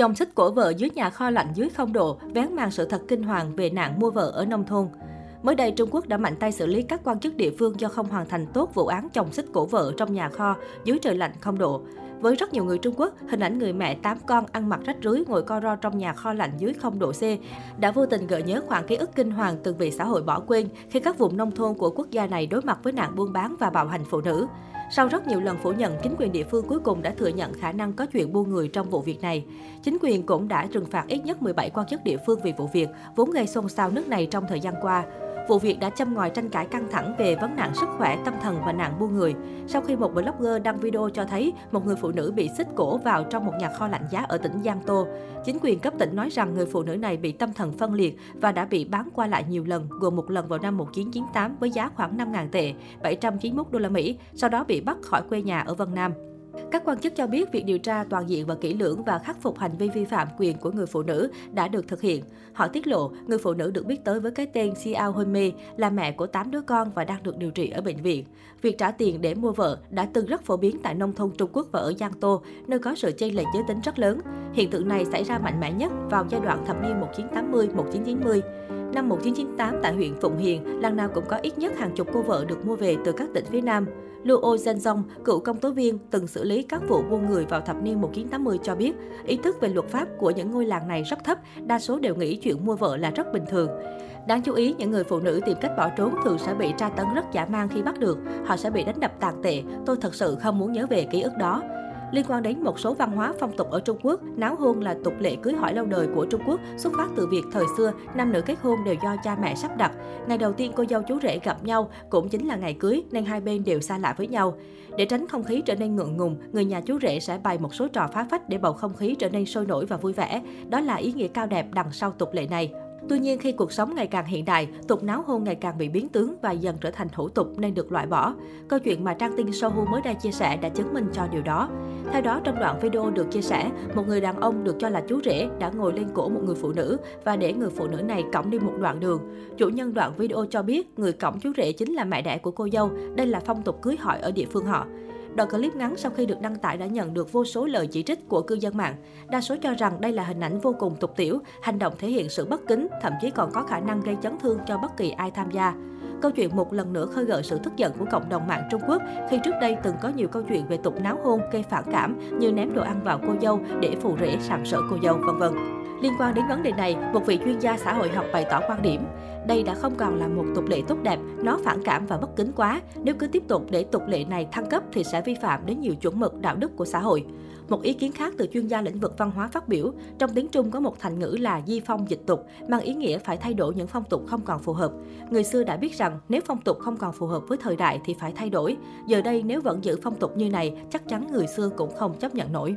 Chồng xích cổ vợ dưới nhà kho lạnh dưới không độ, vén màn sự thật kinh hoàng về nạn mua vợ ở nông thôn. Mới đây, Trung Quốc đã mạnh tay xử lý các quan chức địa phương do không hoàn thành tốt vụ án chồng xích cổ vợ trong nhà kho dưới trời lạnh không độ. Với rất nhiều người Trung Quốc, hình ảnh người mẹ tám con ăn mặc rách rưới ngồi co ro trong nhà kho lạnh dưới không độ C đã vô tình gợi nhớ khoảng ký ức kinh hoàng từng bị xã hội bỏ quên khi các vùng nông thôn của quốc gia này đối mặt với nạn buôn bán và bạo hành phụ nữ. Sau rất nhiều lần phủ nhận, chính quyền địa phương cuối cùng đã thừa nhận khả năng có chuyện buôn người trong vụ việc này. Chính quyền cũng đã trừng phạt ít nhất 17 quan chức địa phương vì vụ việc, vốn gây xôn xao nước này trong thời gian qua. Vụ việc đã châm ngòi tranh cãi căng thẳng về vấn nạn sức khỏe, tâm thần và nạn buôn người. Sau khi một blogger đăng video cho thấy một người phụ nữ bị xích cổ vào trong một nhà kho lạnh giá ở tỉnh Giang Tô. Chính quyền cấp tỉnh nói rằng người phụ nữ này bị tâm thần phân liệt và đã bị bán qua lại nhiều lần, gồm một lần vào năm 1998 với giá khoảng 5.000 tệ, 791 đô la Mỹ, sau đó bị bắt khỏi quê nhà ở Vân Nam. Các quan chức cho biết việc điều tra toàn diện và kỹ lưỡng và khắc phục hành vi vi phạm quyền của người phụ nữ đã được thực hiện. Họ tiết lộ, người phụ nữ được biết tới với cái tên Xiao Hunmi là mẹ của 8 đứa con và đang được điều trị ở bệnh viện. Việc trả tiền để mua vợ đã từng rất phổ biến tại nông thôn Trung Quốc và ở Giang Tô, nơi có sự chênh lệch giới tính rất lớn. Hiện tượng này xảy ra mạnh mẽ nhất vào giai đoạn thập niên 1980-1990. Năm 1998 tại huyện Phụng Hiền, làng nào cũng có ít nhất hàng chục cô vợ được mua về từ các tỉnh phía Nam. Luo Zhenzong, cựu công tố viên từng xử lý các vụ buôn người vào thập niên 1980 cho biết, ý thức về luật pháp của những ngôi làng này rất thấp, đa số đều nghĩ chuyện mua vợ là rất bình thường. Đáng chú ý, những người phụ nữ tìm cách bỏ trốn thường sẽ bị tra tấn rất giả man khi bắt được. Họ sẽ bị đánh đập tàn tệ. Tôi thật sự không muốn nhớ về ký ức đó. Liên quan đến một số văn hóa phong tục ở Trung Quốc, náo hôn là tục lệ cưới hỏi lâu đời của Trung Quốc, xuất phát từ việc thời xưa, nam nữ kết hôn đều do cha mẹ sắp đặt. Ngày đầu tiên cô dâu chú rể gặp nhau cũng chính là ngày cưới, nên hai bên đều xa lạ với nhau. Để tránh không khí trở nên ngượng ngùng, người nhà chú rể sẽ bày một số trò phá phách để bầu không khí trở nên sôi nổi và vui vẻ. Đó là ý nghĩa cao đẹp đằng sau tục lệ này. Tuy nhiên, khi cuộc sống ngày càng hiện đại, tục náo hôn ngày càng bị biến tướng và dần trở thành thủ tục nên được loại bỏ. Câu chuyện mà trang tin Sohu mới đây chia sẻ đã chứng minh cho điều đó. Theo đó, trong đoạn video được chia sẻ, một người đàn ông được cho là chú rể đã ngồi lên cổ một người phụ nữ và để người phụ nữ này cõng đi một đoạn đường. Chủ nhân đoạn video cho biết người cõng chú rể chính là mẹ đẻ của cô dâu. Đây là phong tục cưới hỏi ở địa phương họ. Đoạn clip ngắn sau khi được đăng tải đã nhận được vô số lời chỉ trích của cư dân mạng. Đa số cho rằng đây là hình ảnh vô cùng tục tiểu, hành động thể hiện sự bất kính, thậm chí còn có khả năng gây chấn thương cho bất kỳ ai tham gia. Câu chuyện một lần nữa khơi gợi sự tức giận của cộng đồng mạng Trung Quốc khi trước đây từng có nhiều câu chuyện về tục náo hôn gây phản cảm như ném đồ ăn vào cô dâu để phù rể sàm sỡ cô dâu, vân vân. Liên quan đến vấn đề này, một vị chuyên gia xã hội học bày tỏ quan điểm, đây đã không còn là một tục lệ tốt đẹp, nó phản cảm và bất kính quá. Nếu cứ tiếp tục để tục lệ này thăng cấp thì sẽ vi phạm đến nhiều chuẩn mực đạo đức của xã hội. Một ý kiến khác từ chuyên gia lĩnh vực văn hóa phát biểu, trong tiếng Trung có một thành ngữ là di phong dịch tục, mang ý nghĩa phải thay đổi những phong tục không còn phù hợp. Người xưa đã biết rằng nếu phong tục không còn phù hợp với thời đại thì phải thay đổi. Giờ đây nếu vẫn giữ phong tục như này, chắc chắn người xưa cũng không chấp nhận nổi.